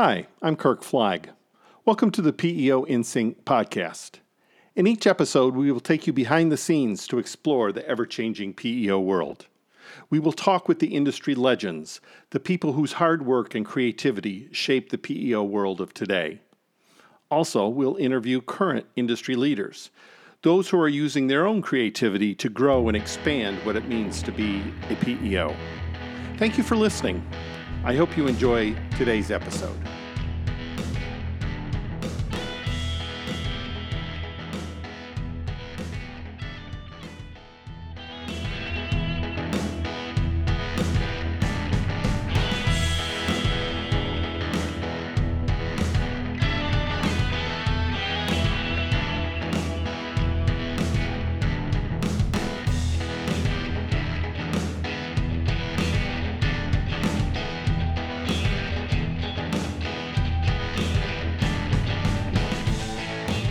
Hi, I'm Kirk Flagg. Welcome to the PEO In Sync podcast. In each episode, we will take you behind the scenes to explore the ever changing PEO world. We will talk with the industry legends, the people whose hard work and creativity shape the PEO world of today. Also, we'll interview current industry leaders, those who are using their own creativity to grow and expand what it means to be a PEO. Thank you for listening. I hope you enjoy today's episode.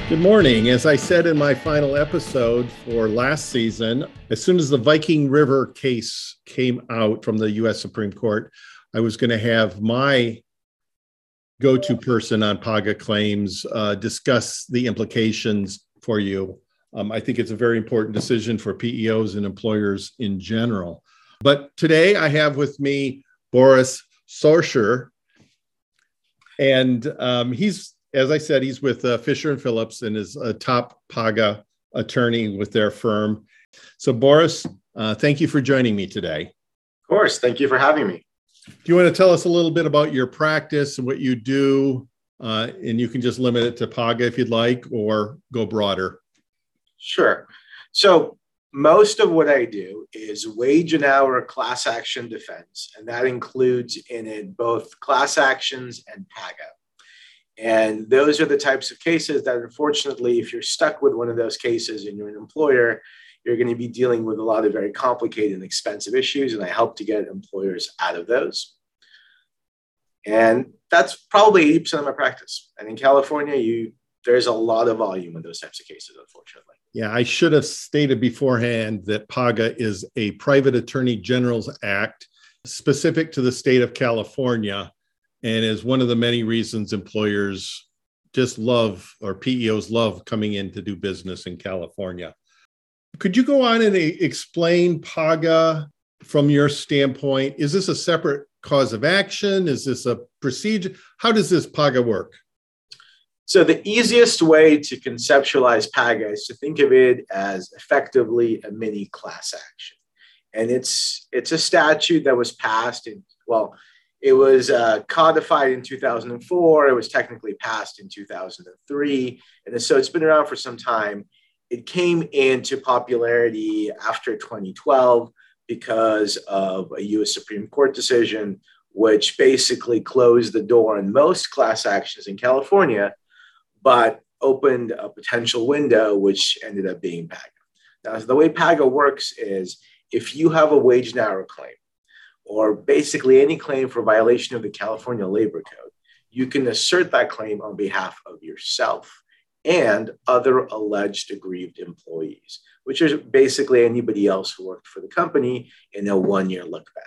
Good morning. As I said in my final episode for last season, as soon as the Viking River case came out from the US Supreme Court, I was going to have my go to person on PAGA claims uh, discuss the implications for you. Um, I think it's a very important decision for PEOs and employers in general. But today I have with me Boris Sorsher, and um, he's as I said, he's with uh, Fisher and Phillips and is a top PAGA attorney with their firm. So, Boris, uh, thank you for joining me today. Of course. Thank you for having me. Do you want to tell us a little bit about your practice and what you do? Uh, and you can just limit it to PAGA if you'd like, or go broader. Sure. So, most of what I do is wage and hour class action defense, and that includes in it both class actions and PAGA. And those are the types of cases that, unfortunately, if you're stuck with one of those cases and you're an employer, you're going to be dealing with a lot of very complicated and expensive issues. And I help to get employers out of those. And that's probably 80% of my practice. And in California, you there's a lot of volume in those types of cases, unfortunately. Yeah, I should have stated beforehand that PAGA is a Private Attorney General's Act specific to the state of California and is one of the many reasons employers just love or PEOs love coming in to do business in California. Could you go on and explain PAGA from your standpoint? Is this a separate cause of action? Is this a procedure? How does this PAGA work? So, the easiest way to conceptualize PAGA is to think of it as effectively a mini class action. And it's, it's a statute that was passed in, well, it was uh, codified in 2004. It was technically passed in 2003. And so it's been around for some time. It came into popularity after 2012 because of a US Supreme Court decision, which basically closed the door on most class actions in California, but opened a potential window, which ended up being PAGA. Now, the way PAGA works is if you have a wage and hour claim, or basically any claim for violation of the California Labor Code, you can assert that claim on behalf of yourself and other alleged aggrieved employees, which is basically anybody else who worked for the company in a one year look back.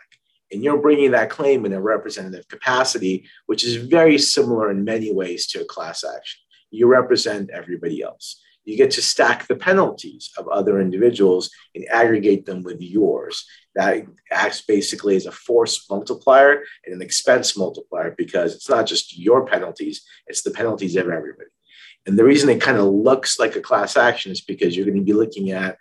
And you're bringing that claim in a representative capacity, which is very similar in many ways to a class action. You represent everybody else you get to stack the penalties of other individuals and aggregate them with yours. That acts basically as a force multiplier and an expense multiplier because it's not just your penalties, it's the penalties of everybody. And the reason it kind of looks like a class action is because you're going to be looking at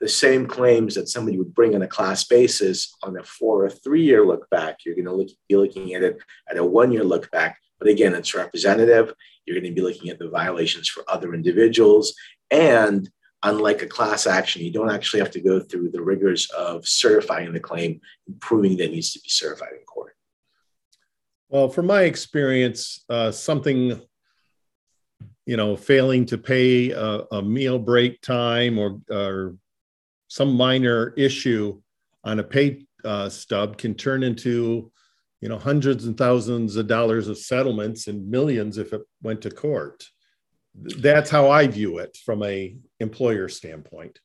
the same claims that somebody would bring on a class basis on a four or three year look back. You're going to look, be looking at it at a one year look back. But again, it's representative you're going to be looking at the violations for other individuals. And unlike a class action, you don't actually have to go through the rigors of certifying the claim and proving that it needs to be certified in court. Well, from my experience, uh, something, you know, failing to pay a, a meal break time or, or some minor issue on a pay uh, stub can turn into you know hundreds and thousands of dollars of settlements and millions if it went to court. That's how i view it from a employer standpoint.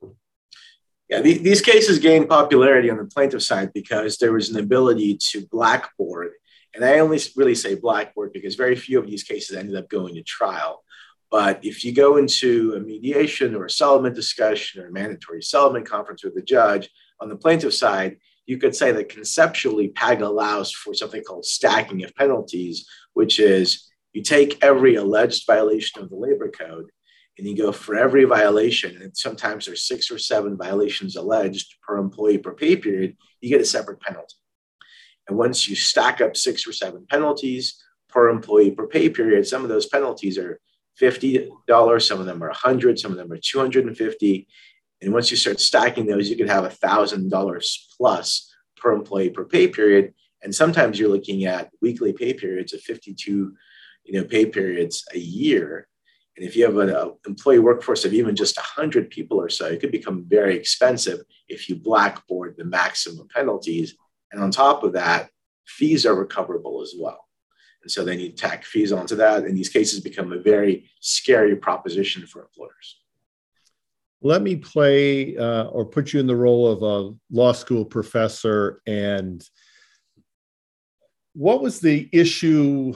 Yeah these cases gained popularity on the plaintiff side because there was an ability to blackboard. And I only really say Blackboard because very few of these cases ended up going to trial. But if you go into a mediation or a settlement discussion or a mandatory settlement conference with the judge on the plaintiff side, you could say that conceptually PAG allows for something called stacking of penalties, which is you take every alleged violation of the labor code and you go for every violation, and sometimes there's six or seven violations alleged per employee per pay period, you get a separate penalty. And once you stack up six or seven penalties per employee per pay period, some of those penalties are $50, some of them are 100, some of them are 250. And once you start stacking those, you could have a $1,000 plus per employee per pay period. And sometimes you're looking at weekly pay periods of 52 you know, pay periods a year. And if you have an uh, employee workforce of even just 100 people or so, it could become very expensive if you blackboard the maximum penalties. And on top of that, fees are recoverable as well. And so need to tack fees onto that. And these cases become a very scary proposition for employers. Let me play uh, or put you in the role of a law school professor. And what was the issue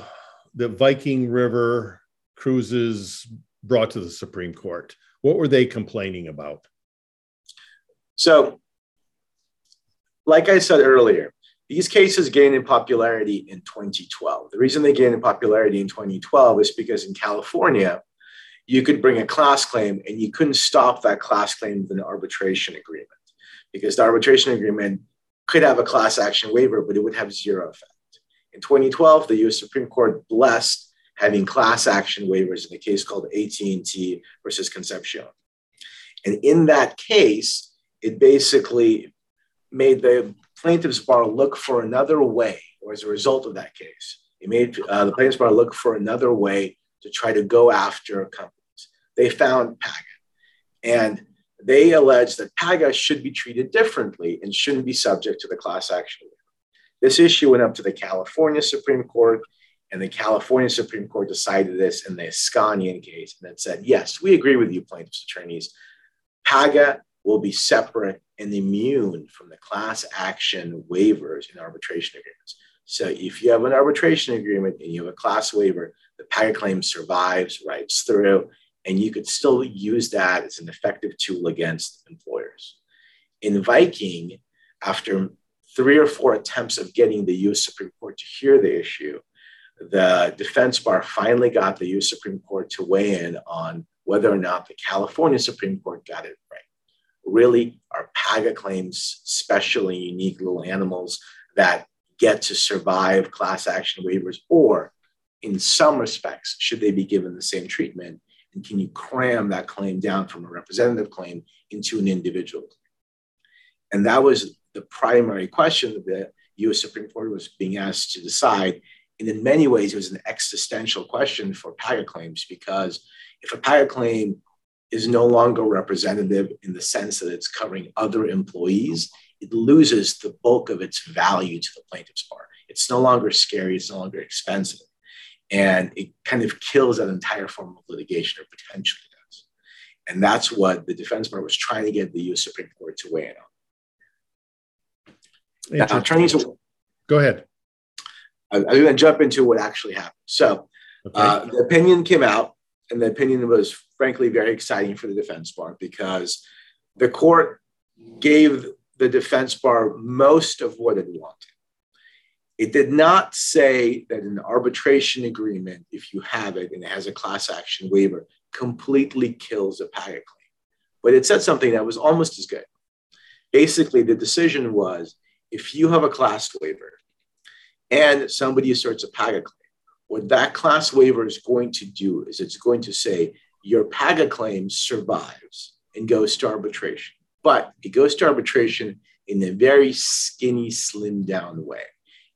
that Viking River Cruises brought to the Supreme Court? What were they complaining about? So, like I said earlier, these cases gained in popularity in 2012. The reason they gained in popularity in 2012 is because in California, you could bring a class claim and you couldn't stop that class claim with an arbitration agreement because the arbitration agreement could have a class action waiver, but it would have zero effect. In 2012, the U.S. Supreme Court blessed having class action waivers in a case called AT&T versus Concepcion. And in that case, it basically made the plaintiff's bar look for another way, or as a result of that case, it made uh, the plaintiff's bar look for another way to try to go after companies. They found PAGA, and they alleged that PAGA should be treated differently and shouldn't be subject to the class action. This issue went up to the California Supreme Court, and the California Supreme Court decided this in the Iskanian case and said, yes, we agree with you, plaintiffs' attorneys. PAGA will be separate and immune from the class action waivers in arbitration agreements. So if you have an arbitration agreement and you have a class waiver, the PAGA claim survives, rights through, and you could still use that as an effective tool against employers. In Viking, after three or four attempts of getting the US Supreme Court to hear the issue, the defense bar finally got the US Supreme Court to weigh in on whether or not the California Supreme Court got it right really are PAGA claims, special and unique little animals that get to survive class action waivers, or in some respects, should they be given the same treatment? And can you cram that claim down from a representative claim into an individual claim? And that was the primary question that the US Supreme Court was being asked to decide. And in many ways, it was an existential question for PAGA claims because if a PAGA claim is no longer representative in the sense that it's covering other employees, it loses the bulk of its value to the plaintiff's bar. It's no longer scary, it's no longer expensive. And it kind of kills that entire form of litigation, or potentially does. And that's what the defense bar was trying to get the US Supreme Court to weigh in on. Now, turning to. Go ahead. I'm going to jump into what actually happened. So, okay. uh, the opinion came out, and the opinion was frankly very exciting for the defense bar because the court gave the defense bar most of what it wanted. It did not say that an arbitration agreement, if you have it and it has a class action waiver, completely kills a PAGA claim. But it said something that was almost as good. Basically, the decision was if you have a class waiver and somebody asserts a PAGA claim, what that class waiver is going to do is it's going to say your PAGA claim survives and goes to arbitration, but it goes to arbitration in a very skinny, slim down way.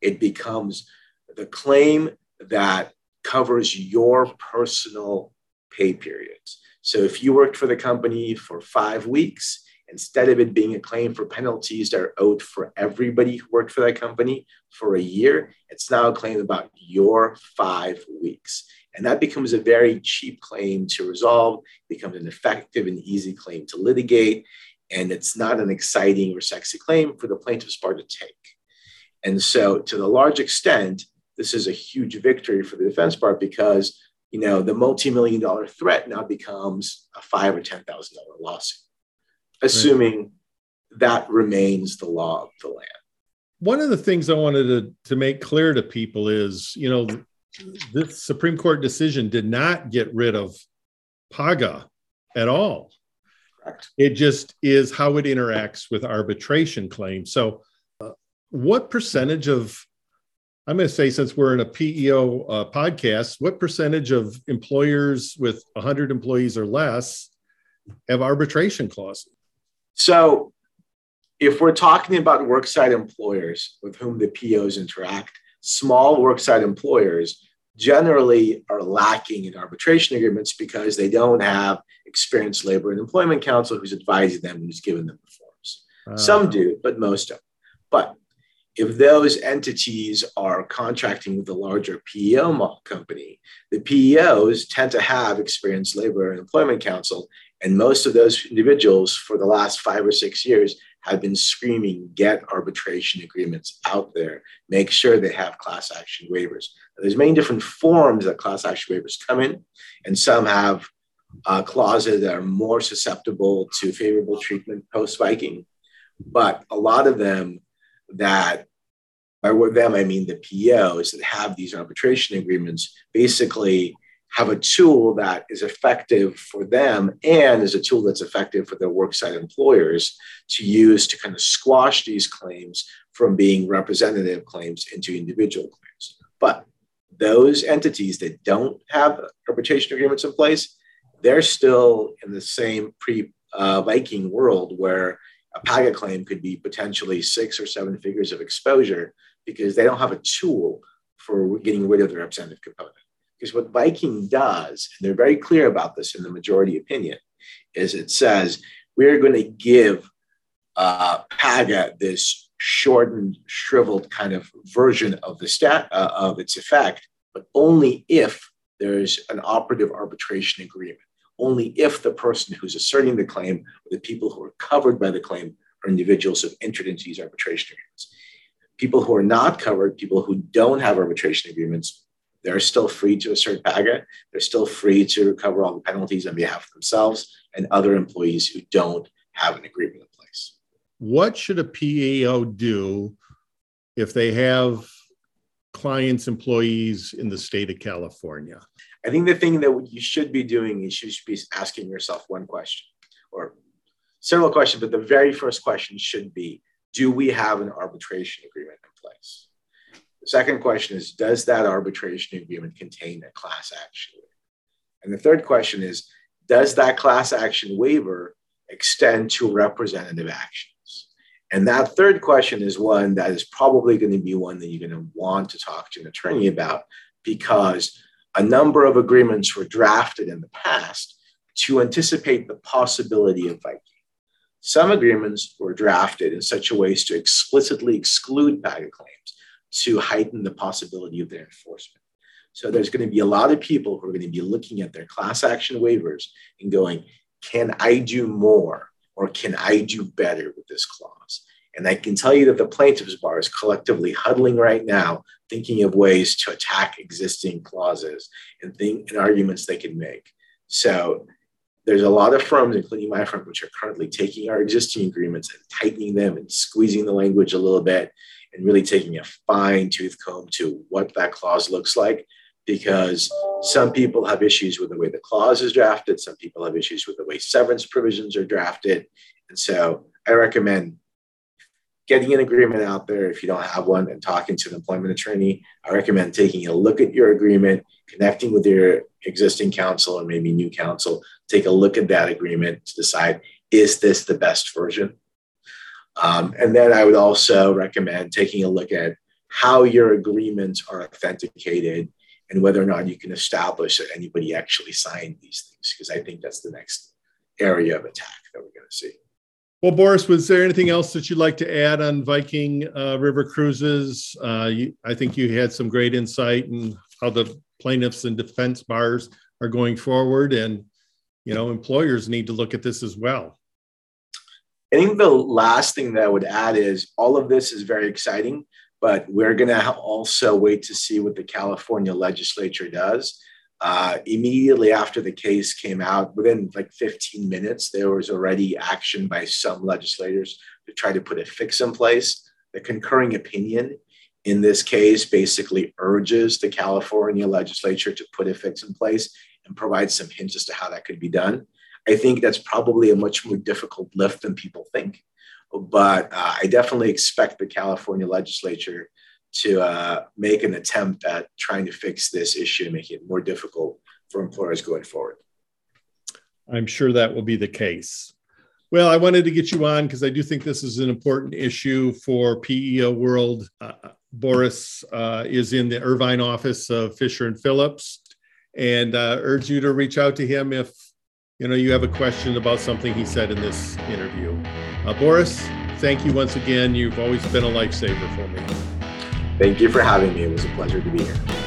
It becomes the claim that covers your personal pay periods. So if you worked for the company for five weeks, instead of it being a claim for penalties that are owed for everybody who worked for that company for a year, it's now a claim about your five weeks. And that becomes a very cheap claim to resolve, becomes an effective and easy claim to litigate. And it's not an exciting or sexy claim for the plaintiff's bar to take. And so, to the large extent, this is a huge victory for the defense part because you know the multi-million dollar threat now becomes a five or ten thousand dollar lawsuit, assuming right. that remains the law of the land. One of the things I wanted to, to make clear to people is, you know, this Supreme Court decision did not get rid of PAGA at all. Correct. It just is how it interacts with arbitration claims. So, what percentage of, I'm going to say, since we're in a PEO uh, podcast, what percentage of employers with 100 employees or less have arbitration clauses? So, if we're talking about worksite employers with whom the POs interact, small worksite employers generally are lacking in arbitration agreements because they don't have experienced labor and employment counsel who's advising them and who's given them the forms. Uh. Some do, but most don't. But if those entities are contracting with a larger PEO company, the PEOs tend to have experienced labor and employment counsel. And most of those individuals for the last five or six years have been screaming, get arbitration agreements out there, make sure they have class action waivers. There's many different forms that class action waivers come in, and some have uh, clauses that are more susceptible to favorable treatment post Viking. But a lot of them that, by them I mean the POs that have these arbitration agreements, basically have a tool that is effective for them and is a tool that's effective for their worksite employers to use to kind of squash these claims from being representative claims into individual claims. But those entities that don't have arbitration agreements in place, they're still in the same pre uh, Viking world where a PAGA claim could be potentially six or seven figures of exposure because they don't have a tool for getting rid of the representative component. Because what Viking does, and they're very clear about this in the majority opinion, is it says we're going to give uh, PAGA this shortened, shriveled kind of version of the stat uh, of its effect, but only if there's an operative arbitration agreement. Only if the person who's asserting the claim or the people who are covered by the claim are individuals who have entered into these arbitration agreements. People who are not covered, people who don't have arbitration agreements, they're still free to assert PAGA. They're still free to recover all the penalties on behalf of themselves and other employees who don't have an agreement in place. What should a PEO do if they have clients, employees in the state of California? I think the thing that you should be doing is you should be asking yourself one question or several questions, but the very first question should be Do we have an arbitration agreement in place? The second question is Does that arbitration agreement contain a class action? And the third question is Does that class action waiver extend to representative actions? And that third question is one that is probably going to be one that you're going to want to talk to an attorney about because a number of agreements were drafted in the past to anticipate the possibility of Viking. Some agreements were drafted in such a way as to explicitly exclude PAGA claims to heighten the possibility of their enforcement. So there's going to be a lot of people who are going to be looking at their class action waivers and going, can I do more or can I do better with this clause? And I can tell you that the plaintiffs' bar is collectively huddling right now, thinking of ways to attack existing clauses and think and arguments they can make. So there's a lot of firms, including my firm, which are currently taking our existing agreements and tightening them and squeezing the language a little bit and really taking a fine tooth comb to what that clause looks like. Because some people have issues with the way the clause is drafted. Some people have issues with the way severance provisions are drafted. And so i recommend getting an agreement out there. If you don't have one and talking to an employment attorney i recommend taking a look at your agreement connecting with your existing counsel or maybe new counsel. Take a look at that agreement to decide is this the best version? Um, and then I would also recommend taking a look at how your agreements are authenticated and whether or not you can establish that anybody actually signed these things, because I think that's the next area of attack that we're going to see. Well, Boris, was there anything else that you'd like to add on Viking uh, River Cruises? Uh, you, I think you had some great insight in how the plaintiffs and defense bars are going forward, and you know, employers need to look at this as well. I think the last thing that I would add is all of this is very exciting, but we're going to also wait to see what the California legislature does. Uh, immediately after the case came out, within like 15 minutes, there was already action by some legislators to try to put a fix in place. The concurring opinion in this case basically urges the California legislature to put a fix in place and provide some hints as to how that could be done. I think that's probably a much more difficult lift than people think. But uh, I definitely expect the California legislature to uh, make an attempt at trying to fix this issue and make it more difficult for employers going forward. I'm sure that will be the case. Well, I wanted to get you on because I do think this is an important issue for PEO world. Uh, Boris uh, is in the Irvine office of Fisher and Phillips, and uh, urge you to reach out to him if you know you have a question about something he said in this interview. Uh, Boris, thank you once again. You've always been a lifesaver for me. Thank you for having me. It was a pleasure to be here.